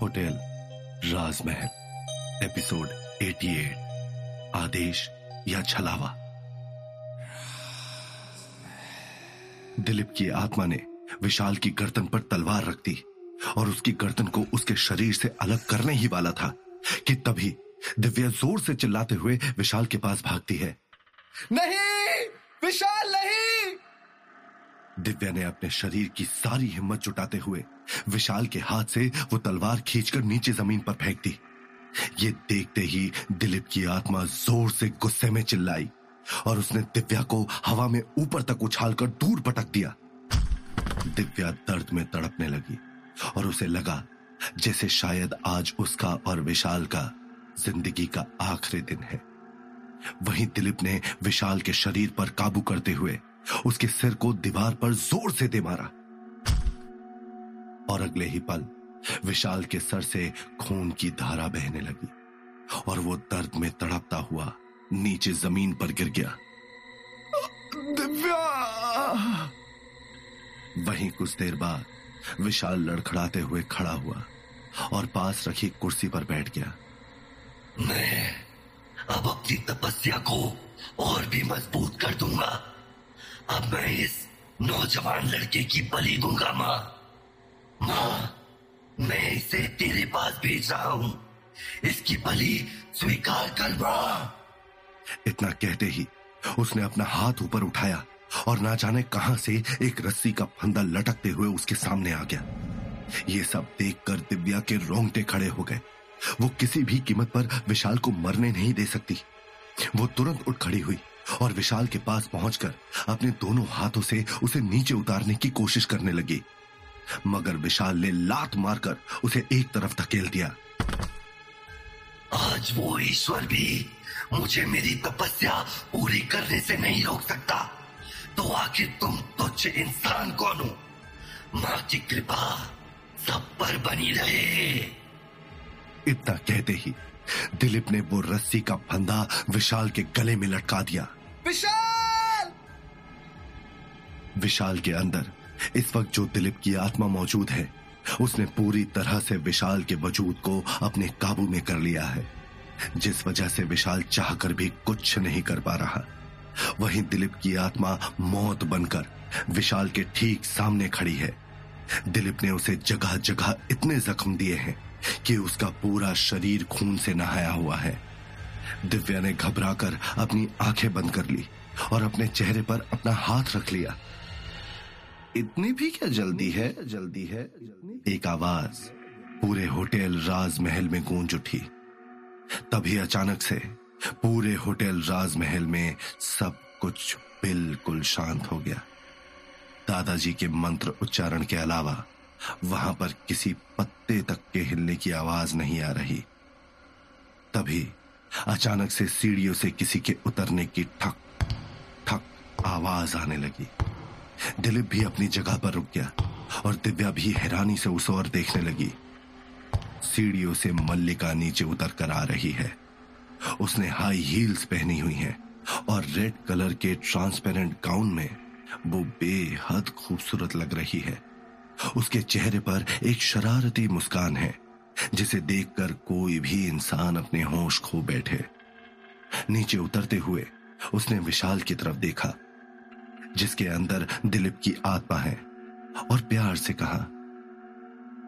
Hotel राजमहल, episode 88 आदेश या छलावा। दिलीप की आत्मा ने विशाल की गर्दन पर तलवार रख दी और उसकी गर्दन को उसके शरीर से अलग करने ही वाला था कि तभी दिव्या ज़ोर से चिल्लाते हुए विशाल के पास भागती है। नहीं! विशाल दिव्या ने अपने शरीर की सारी हिम्मत जुटाते हुए विशाल के हाथ से वो तलवार खींचकर नीचे ज़मीन पर फेंक दी। ये देखते ही दिलीप की आत्मा ज़ोर से गुस्से में चिल्लाई और उसने दिव्या को हवा में ऊपर तक उछालकर दूर पटक दिया। दिव्या दर्द में तड़पने लगी और उसे लगा जैसे शायद आज उसका और विशाल का ज़िंदगी का आखिरी दिन है। वहीं दिलीप ने विशाल के शरीर पर काबू करते हुए उसके सिर को दीवार पर ज़ोर से दे मारा। और अगले ही पल, विशाल के सर से खून की धारा बहने लगी और वो दर्द में तड़पता हुआ नीचे ज़मीन पर गिर गया। दिव्या! वहीं कुछ देर बाद विशाल लड़खड़ाते हुए खड़ा हुआ और पास रखी कुर्सी पर बैठ गया। मैं अब अपनी तपस्या को और भी मज़बूत कर दूँगा। अब मैं इस नौजवान लड़के की बलि दूँगा माँ। माँ, मैं इसे तेरे पास भेज रहा हूँ। इसकी बलि स्वीकार कर, माँ। इतना कहते ही उसने अपना हाथ ऊपर उठाया और ना जाने कहाँ से एक रस्सी का फंदा लटकते हुए उसके सामने आ गया। ये सब देखकर दिव्या के रोंगटे खड़े हो गए। वो किसी भी कीमत पर विशाल को मरने नहीं दे सकती। वो तुरंत उठ खड़ी हुई। और विशाल के पास पहुंचकर अपने दोनों हाथों से उसे नीचे उतारने की कोशिश करने लगी। मगर विशाल ने लात मारकर उसे एक तरफ़ धकेल दिया। आज वो ईश्वर भी मुझे मेरी तपस्या पूरी करने से नहीं रोक सकता। तो आखिर तुम तुच्छ इंसान कौन हो? माँ की कृपा सब पर बनी रहे। इतना कहते ही दिलीप ने वो रस्सी का फंदा विशाल के गले में लटका दिया। विशाल! विशाल के अंदर इस वक्त जो दिलीप की आत्मा मौजूद है उसने पूरी तरह से विशाल के वजूद को अपने काबू में कर लिया है जिस वजह से विशाल चाहकर भी कुछ नहीं कर पा रहा। वहीं दिलीप की आत्मा मौत बनकर विशाल के ठीक सामने खड़ी है। दिलीप ने उसे जगह जगह इतने जख्म दिए हैं कि उसका पूरा शरीर खून से नहाया हुआ है। दिव्या ने घबराकर अपनी आँखें बंद कर ली और अपने चेहरे पर अपना हाथ रख लिया। इतनी भी क्या जल्दी है जल्दी है। एक आवाज़ पूरे होटल राजमहल में गूंज उठी। तभी अचानक से पूरे होटल राजमहल में सब कुछ बिल्कुल शांत हो गया। दादाजी के मंत्र उच्चारण के अलावा वहाँ पर किसी पत्ते तक के हिलने की आवाज़ नहीं आ रही। तभी अचानक से सीढ़ियों से किसी के उतरने की ठक ठक आवाज़ आने लगी। दिलीप भी अपनी जगह पर रुक गया और दिव्या भी हैरानी से उस ओर देखने लगी। सीढ़ियों से मल्लिका नीचे उतर कर आ रही है। उसने हाई हील्स पहनी हुई हैं और रेड कलर के ट्रांसपेरेंट गाउन में वो बेहद खूबसूरत लग रही है। उसके चेहरे पर एक शरारती मुस्कान है, जिसे देखकर कोई भी इंसान अपने होश खो बैठे। नीचे उतरते हुए उसने विशाल की तरफ़ देखा, जिसके अंदर दिलीप की आत्मा है, और प्यार से कहा,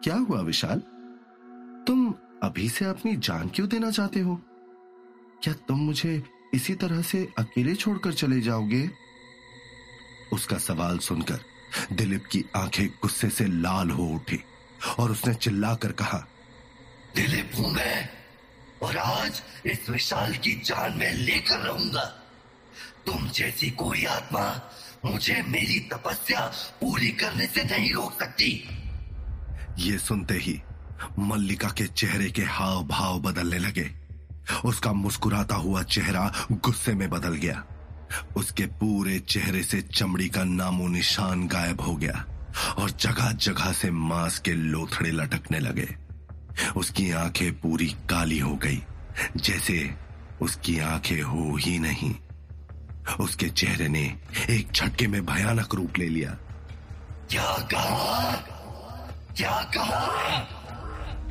क्या हुआ विशाल? तुम अभी से अपनी जान क्यों देना चाहते हो? क्या तुम मुझे इसी तरह से अकेले छोड़कर चले जाओगे? उसका सवाल सुनकर दिलीप की आँखें गुस्से से लाल हो उठी और उसने चिल्लाकर कहा, दिलीप हूँ मैं और आज इस विशाल की जान में लेकर रहूँगा तुम जैसी कोई आत्मा मुझे मेरी तपस्या पूरी करने से नहीं रोक सकती। ये सुनते ही मल्लिका के चेहरे के हाव भाव बदलने लगे। उसका मुस्कुराता हुआ चेहरा गुस्से में बदल गया। उसके पूरे चेहरे से चमड़ी का नामो निशान गायब हो गया और जगह जगह से मांस के लोथड़े लटकने लगे। उसकी आँखें पूरी काली हो गई, जैसे उसकी आँखें हो ही नहीं। उसके चेहरे ने एक झटके में भयानक रूप ले लिया। क्या कहा? क्या कहा?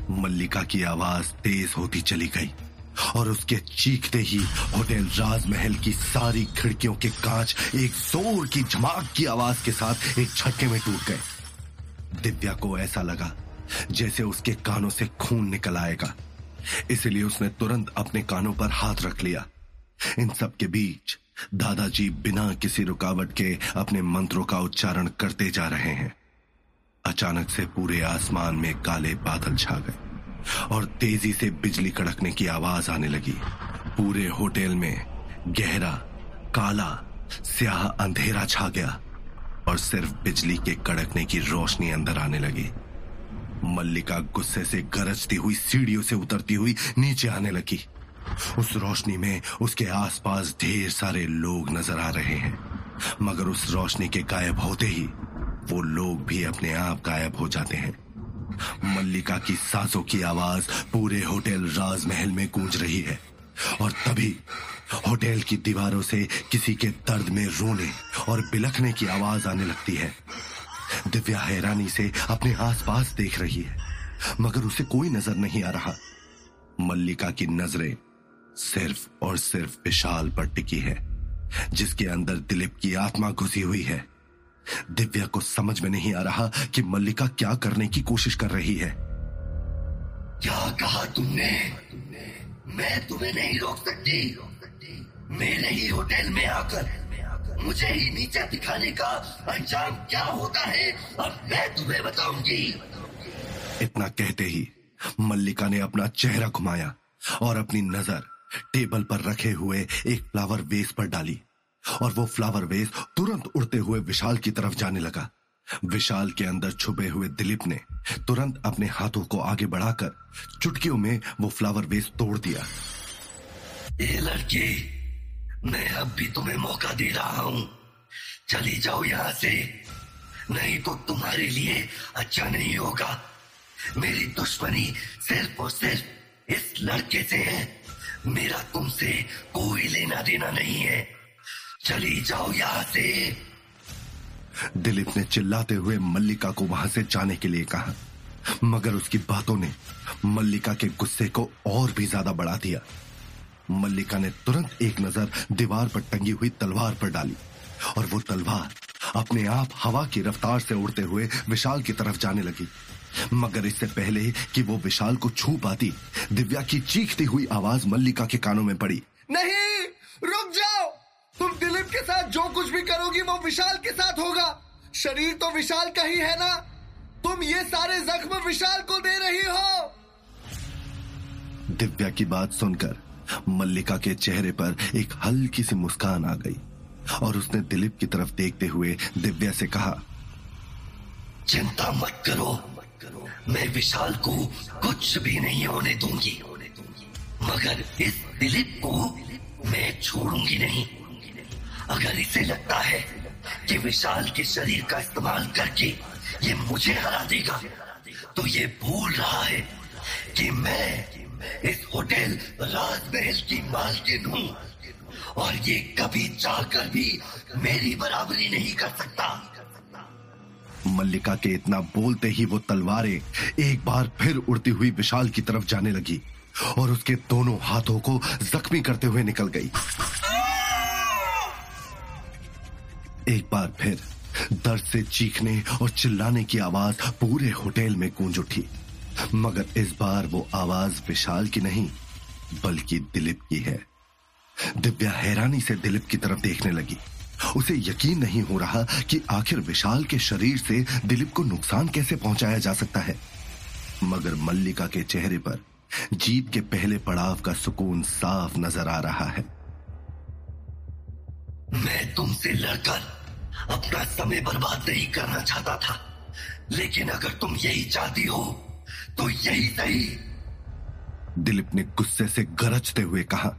मल्लिका की आवाज़ तेज होती चली गई। और उसके चीखते ही होटल राजमहल की सारी खिड़कियों के कांच एक ज़ोर की झमाक की आवाज़ के साथ एक झटके में टूट गए। दिव्या को ऐसा लगा जैसे उसके कानों से खून निकल आएगा। इसलिए उसने तुरंत अपने कानों पर हाथ रख लिया। इन सब के बीच दादाजी बिना किसी रुकावट के अपने मंत्रों का उच्चारण करते जा रहे हैं। अचानक से पूरे आसमान में काले बादल छा गए। और तेज़ी से बिजली कड़कने की आवाज़ आने लगी। पूरे होटल में गहरा, काला, स्याह अंधेरा छा गया और सिर्फ़ बिजली के कड़कने की रोशनी अंदर आने लगी। मल्लिका गुस्से से गरजती हुई सीढ़ियों से उतरती हुई नीचे आने लगी। उस रोशनी में उसके आसपास ढेर सारे लोग नज़र आ रहे हैं। मगर उस रोशनी के गायब होते ही वो लोग भी अपने आप गायब हो जाते हैं। मल्लिका की सांसों की आवाज़ पूरे होटल राजमहल में गूंज रही है। और तभी होटल की दीवारों से किसी के दर्द में रोने और बिलखने की आवाज़ आने लगती है। दिव्या हैरानी से अपने आसपास देख रही है, मगर उसे कोई नज़र नहीं आ रहा। मल्लिका की नज़रें सिर्फ़ और सिर्फ़ विशाल पर टिकी है, जिसके अंदर दिलीप की आत्मा घुसी हुई है। दिव्या को समझ में नहीं आ रहा कि मल्लिका क्या करने की कोशिश कर रही है। क्या कहा तुमने? मैं तुम्हें नहीं रोक सकती। मेरे ही होटल में आकर मुझे ही नीचे दिखाने का अंजाम क्या होता है अब मैं तुम्हें बताऊँगी। इतना कहते ही मल्लिका ने अपना चेहरा घुमाया और अपनी नज़र टेबल पर रखे हुए एक फ्लावर वेस पर डाली। और वो फ्लावर वेस तुरंत उड़ते हुए विशाल की तरफ़ जाने लगा। विशाल के अंदर छुपे हुए दिलीप ने तुरंत अपने हाथों को आगे बढ़ाकर चुटकियों में वो फ्लावर वेस तोड़ दिया। ये लड़की, मैं अब भी तुम्हें मौका दे रहा हूँ। चली जाओ यहाँ से। नहीं तो तुम्हारे लिए अच्छा नहीं होगा। मेरी दुश्मनी सिर्फ़ और सिर्फ़ इस लड़के से है। मेरा तुमसे कोई लेना देना नहीं है। चली जाओ यहाँ से। दिलीप ने चिल्लाते हुए मल्लिका को वहाँ से जाने के लिए कहा। मगर उसकी बातों ने मल्लिका के गुस्से को और भी ज़्यादा बढ़ा दिया। मल्लिका ने तुरंत एक नज़र दीवार पर टंगी हुई तलवार पर डाली और वो तलवार अपने आप हवा की रफ्तार से उड़ते हुए विशाल की तरफ़ जाने लगी। मगर इससे पहले कि वो विशाल को छू पाती दिव्या की चीखती हुई आवाज़ मल्लिका के कानों में पड़ी। नहीं साथ जो कुछ भी करोगी, वो विशाल के साथ होगा। शरीर तो विशाल का ही है ना? तुम ये सारे जख्म विशाल को दे रही हो। दिव्या की बात सुनकर मल्लिका के चेहरे पर एक हल्की सी मुस्कान आ गई और उसने दिलीप की तरफ़ देखते हुए दिव्या से कहा, चिंता मत करो। मैं विशाल को कुछ भी नहीं होने दूँगी। मगर इस दिलीप को मैं छोड़ूँगी नहीं। अगर इसे लगता है कि विशाल के शरीर का इस्तेमाल करके ये मुझे हरा देगा तो ये भूल रहा है कि मैं इस होटल राजमहल की मालकिन हूँ और ये कभी चाहकर भी मेरी बराबरी नहीं कर सकता। मल्लिका के इतना बोलते ही वो तलवारें एक बार फिर उड़ती हुई विशाल की तरफ़ जाने लगी और उसके दोनों हाथों को जख्मी करते हुए निकल गई। एक बार फिर दर्द से चीखने और चिल्लाने की आवाज़ पूरे होटल में गूंज उठी। मगर इस बार वो आवाज़ विशाल की नहीं, बल्कि दिलीप की है। दिव्या हैरानी से दिलीप की तरफ़ देखने लगी। उसे यकीन नहीं हो रहा कि आखिर विशाल के शरीर से दिलीप को नुकसान कैसे पहुँचाया जा सकता है। मगर मल्लिका के चेहरे पर जीत के पहले पड़ाव का सुकून साफ़ नज़र आ रहा है। मैं तुमसे लड़कर अपना समय बर्बाद नहीं करना चाहता था। लेकिन अगर तुम यही चाहती हो तो यही सही। दिलीप ने गुस्से से गरजते हुए कहा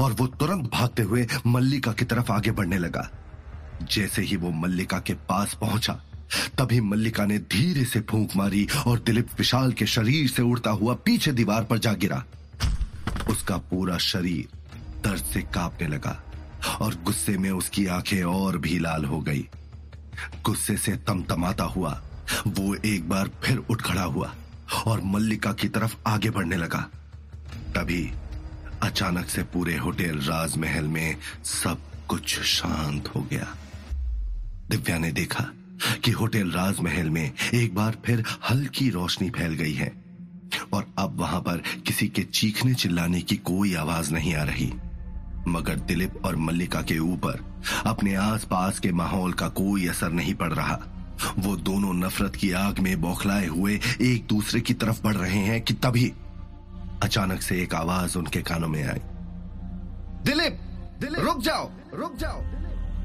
और वो तुरंत भागते हुए मल्लिका की तरफ़ आगे बढ़ने लगा। जैसे ही वो मल्लिका के पास पहुँचा, तभी मल्लिका ने धीरे से फूंक मारी और दिलीप विशाल के शरीर से उड़ता हुआ पीछे दीवार पर जा गिरा। उसका पूरा शरीर दर्द से कांपने लगा। और गुस्से में उसकी आँखें और भी लाल हो गई। गुस्से से तमतमाता हुआ। वो एक बार फिर उठ खड़ा हुआ और मल्लिका की तरफ़ आगे बढ़ने लगा। तभी अचानक से पूरे होटल राजमहल में सब कुछ शांत हो गया। दिव्या ने देखा कि होटल राजमहल में एक बार फिर हल्की रोशनी फैल गई है और अब वहाँ पर किसी के चीखने चिल्लाने की कोई आवाज़ नहीं आ रही। मगर दिलीप और मल्लिका के ऊपर, अपने आसपास के माहौल का कोई असर नहीं पड़ रहा। वो दोनों नफरत की आग में बौखलाए हुए एक दूसरे की तरफ़ बढ़ रहे हैं कि तभी अचानक से एक आवाज़ उनके कानों में आई। दिलीप! दिलीप! रुक जाओ! रुक जाओ!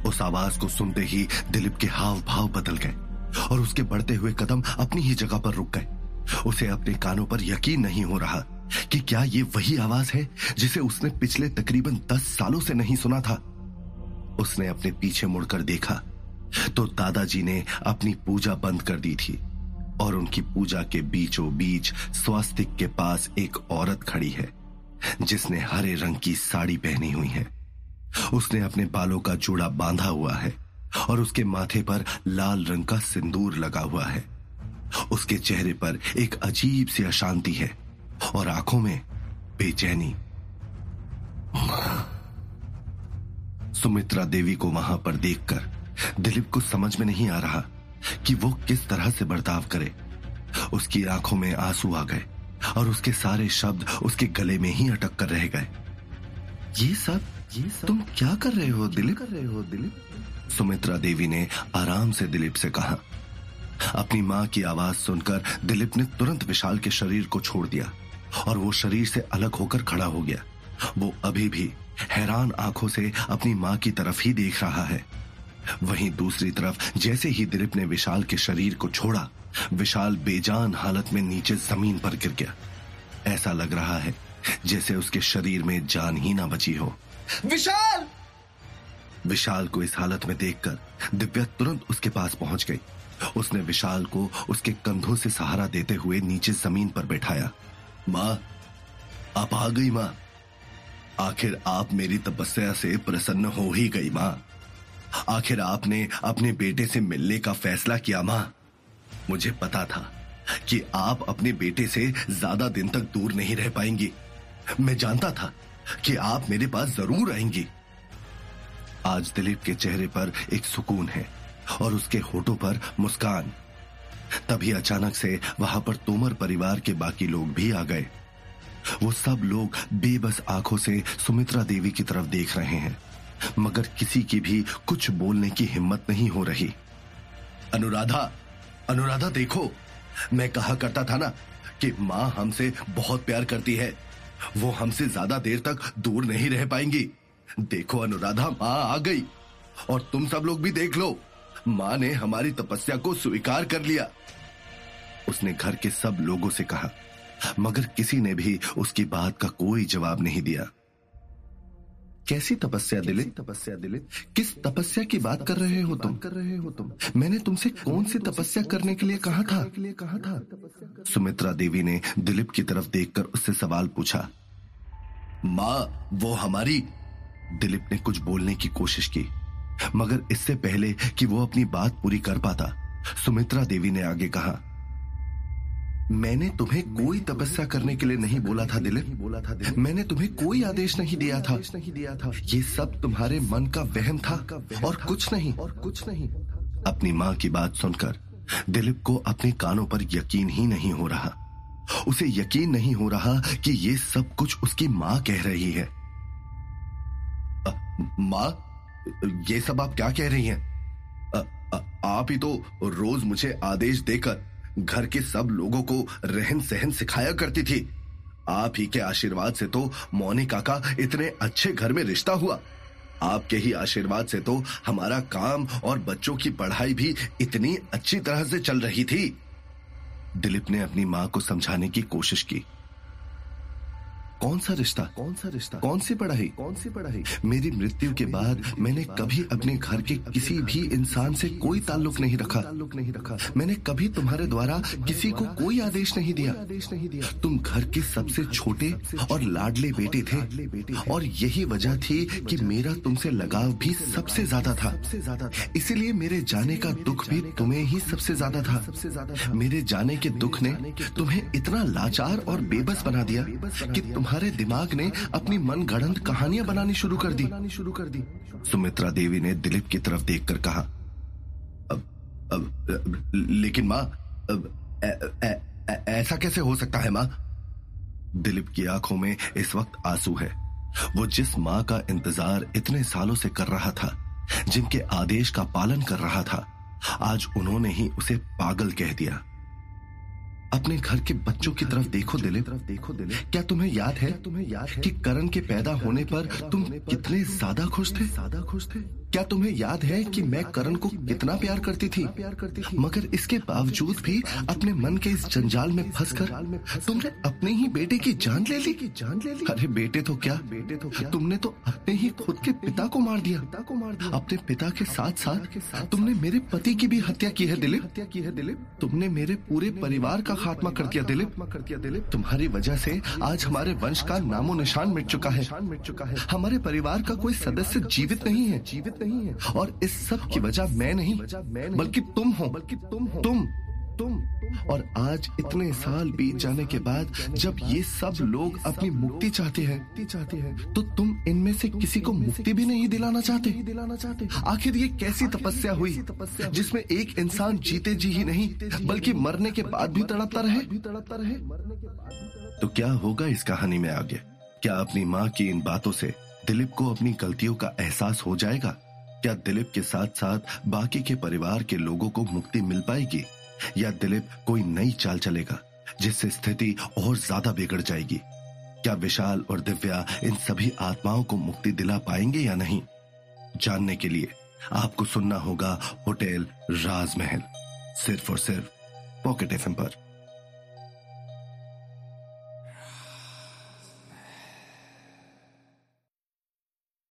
उस आवाज़ को सुनते ही दिलीप के हाव भाव बदल गए और उसके बढ़ते हुए कदम अपनी ही जगह पर रुक गए। उसे अपने कानों पर यकीन नहीं हो रहा कि क्या ये वही आवाज़ है जिसे उसने पिछले तकरीबन दस सालों से नहीं सुना था? उसने अपने पीछे मुड़कर देखा तो दादाजी ने अपनी पूजा बंद कर दी थी और उनकी पूजा के बीचों बीच स्वास्तिक के पास एक औरत खड़ी है, जिसने हरे रंग की साड़ी पहनी हुई है। उसने अपने बालों का जूड़ा बांधा हुआ है और उसके माथे पर लाल रंग का सिंदूर लगा हुआ है। उसके चेहरे पर एक अजीब सी अशांति है। और आँखों में बेचैनी। सुमित्रा देवी को वहाँ पर देखकर दिलीप को समझ में नहीं आ रहा कि वो किस तरह से बर्ताव करे। उसकी आँखों में आँसू आ गए और उसके सारे शब्द उसके गले में ही अटक कर रह गए। ये सब ये सब तुम क्या कर रहे हो दिलीप कर रहे हो, दिलीप? सुमित्रा देवी ने आराम से दिलीप से कहा। अपनी माँ की आवाज़ सुनकर दिलीप ने तुरंत विशाल के शरीर को छोड़ दिया। और वो शरीर से अलग होकर खड़ा हो गया। वो अभी भी हैरान आँखों से अपनी माँ की तरफ़ ही देख रहा है। वहीं दूसरी तरफ़ जैसे ही दिलीप ने विशाल के शरीर को छोड़ा विशाल बेजान हालत में नीचे ज़मीन पर गिर गया। ऐसा लग रहा है जैसे उसके शरीर में जान ही ना बची हो। विशाल! विशाल को इस हालत में देखकर दिव्या तुरंत उसके पास पहुँच गई। उसने विशाल को उसके कंधों से सहारा देते हुए नीचे ज़मीन पर बैठाया। माँ, आप आ गई माँ। आखिर आप मेरी तपस्या से प्रसन्न हो ही गई माँ। आखिर आपने अपने बेटे से मिलने का फैसला किया माँ। मुझे पता था कि आप अपने बेटे से ज़्यादा दिन तक दूर नहीं रह पाएँगी। मैं जानता था कि आप मेरे पास ज़रूर आएँगी। आज दिलीप के चेहरे पर एक सुकून है और उसके होठों पर मुस्कान। तभी अचानक से वहाँ पर तोमर परिवार के बाकी लोग भी आ गए। वो सब लोग बेबस आँखों से सुमित्रा देवी की तरफ़ देख रहे हैं, मगर किसी की भी कुछ बोलने की हिम्मत नहीं हो रही। अनुराधा अनुराधा देखो, मैं कहा करता था ना कि माँ हमसे बहुत प्यार करती है, वो हमसे ज़्यादा देर तक दूर नहीं रह पाएँगी। देखो अनुराधा, माँ आ गई, और तुम सब लोग भी देख लो। माँ ने हमारी तपस्या को स्वीकार कर लिया। उसने घर के सब लोगों से कहा मगर किसी ने भी उसकी बात का कोई जवाब नहीं दिया। कैसी तपस्या दिलित तपस्या दिलित किस तपस्या की बात कर रहे हो तुम? कर रहे हो तुम? मैंने तुमसे कौन सी तपस्या करने के लिए कहा था? के लिए कहा था? सुमित्रा देवी ने दिलीप की तरफ़ देखकर उससे सवाल पूछा। माँ वो हमारी दिलीप ने कुछ बोलने की कोशिश की। मगर इससे पहले कि वो अपनी बात पूरी कर पाता सुमित्रा देवी ने आगे कहा मैंने तुम्हें कोई तपस्या करने के लिए नहीं बोला था दिलीप। बोला था मैंने तुम्हें कोई आदेश नहीं दिया था। नहीं दिया था। ये सब तुम्हारे मन का वहम था और कुछ नहीं। और कुछ नहीं। अपनी माँ की बात सुनकर दिलीप को अपने कानों पर यकीन ही नहीं हो रहा। उसे यकीन नहीं हो रहा कि ये सब कुछ उसकी माँ कह रही है। माँ? ये सब आप क्या कह रही हैं? आप ही तो रोज मुझे आदेश देकर घर के सब लोगों को रहन सहन सिखाया करती थी। आप ही के आशीर्वाद से तो मोनिका का इतने अच्छे घर में रिश्ता हुआ। आपके ही आशीर्वाद से तो हमारा काम और बच्चों की पढ़ाई भी इतनी अच्छी तरह से चल रही थी। दिलीप ने अपनी माँ को समझाने की कोशिश की। कौन सा रिश्ता? कौन सा रिश्ता? कौन सी पढ़ाई? कौन सी पढ़ाई? मेरी मृत्यु के बाद मैंने कभी अपने घर के किसी भी इंसान से कोई ताल्लुक नहीं रखा। ताल्लुक नहीं रखा। मैंने कभी तुम्हारे द्वारा किसी को कोई आदेश नहीं दिया। आदेश नहीं दिया। तुम घर के सबसे छोटे और लाडले बेटे थे। और यही वजह थी कि मेरा तुमसे लगाव भी सबसे ज़्यादा था। सबसे ज़्यादा इसीलिए मेरे जाने का दुख भी तुम्हें ही सबसे ज़्यादा था। सबसे ज़्यादा मेरे जाने के दुख ने तुम्हें इतना लाचार और बेबस बना दिया कि तुम्हारे दिमाग ने अपनी मन गढ़ंत कहानियाँ बनानी शुरू कर दी। शुरू कर दी सुमित्रा देवी ने दिलीप की तरफ़ देखकर कहा, अब अब, लेकिन माँ ऐसा कैसे हो सकता है माँ? दिलीप की आँखों में इस वक्त आँसू है। वो जिस माँ का इंतज़ार इतने सालों से कर रहा था, जिनके आदेश का पालन कर रहा था, आज उन्होंने ही उसे पागल कह दिया। अपने घर के बच्चों की तरफ़ देखो दिले देखो दिले क्या तुम्हें याद है तुम्हें याद है कि करण के पैदा होने पर तुम कितने ज़्यादा खुश थे? ज़्यादा खुश थे? क्या तुम्हें याद है कि मैं करण को कितना प्यार करती थी? प्यार करती थी? मगर इसके बावजूद भी अपने मन के इस जंजाल में फंसकर तुमने अपने ही बेटे की जान ले ली। की जान ले ली। अरे बेटे तो क्या? बेटे तो तुमने तो अपने ही खुद के पिता को मार दिया। पिता को मार दिया। अपने पिता के साथ साथ तुमने मेरे पति की भी हत्या की है दिलीप। हत्या की है दिलीप। तुमने मेरे पूरे परिवार का खात्मा कर दिया दिलीप। कर दिया दिलीप तुम्हारी वजह से आज हमारे वंश का नामो निशान मिट चुका है। मिट चुका है हमारे परिवार का कोई सदस्य जीवित नहीं है। जीवित नहीं है और इस सब की वजह मैं नहीं बल्कि तुम हो बल्कि तुम हो। तुम तुम। और आज इतने साल बीत जाने के बाद जब ये सब लोग अपनी मुक्ति चाहते हैं चाहते हैं तो तुम इनमें से किसी को मुक्ति भी नहीं दिलाना चाहते। दिलाना चाहते आखिर ये कैसी तपस्या हुई, जिसमें एक इंसान जीते जी ही नहीं, बल्कि मरने के बाद भी तड़पता रहे? तड़पता रहे तो क्या होगा इस कहानी में आगे? क्या अपनी माँ की इन बातों से दिलीप को अपनी गलतियों का एहसास हो जाएगा? क्या दिलीप के साथ साथ बाकी के परिवार के लोगों को मुक्ति मिल पाएगी? या दिलीप कोई नई चाल चलेगा, जिससे स्थिति और ज़्यादा बिगड़ जाएगी। क्या विशाल और दिव्या इन सभी आत्माओं को मुक्ति दिला पाएँगे या नहीं? जानने के लिए आपको सुनना होगा होटल राजमहल, सिर्फ़ और सिर्फ़ पॉकेट एफ़ पर।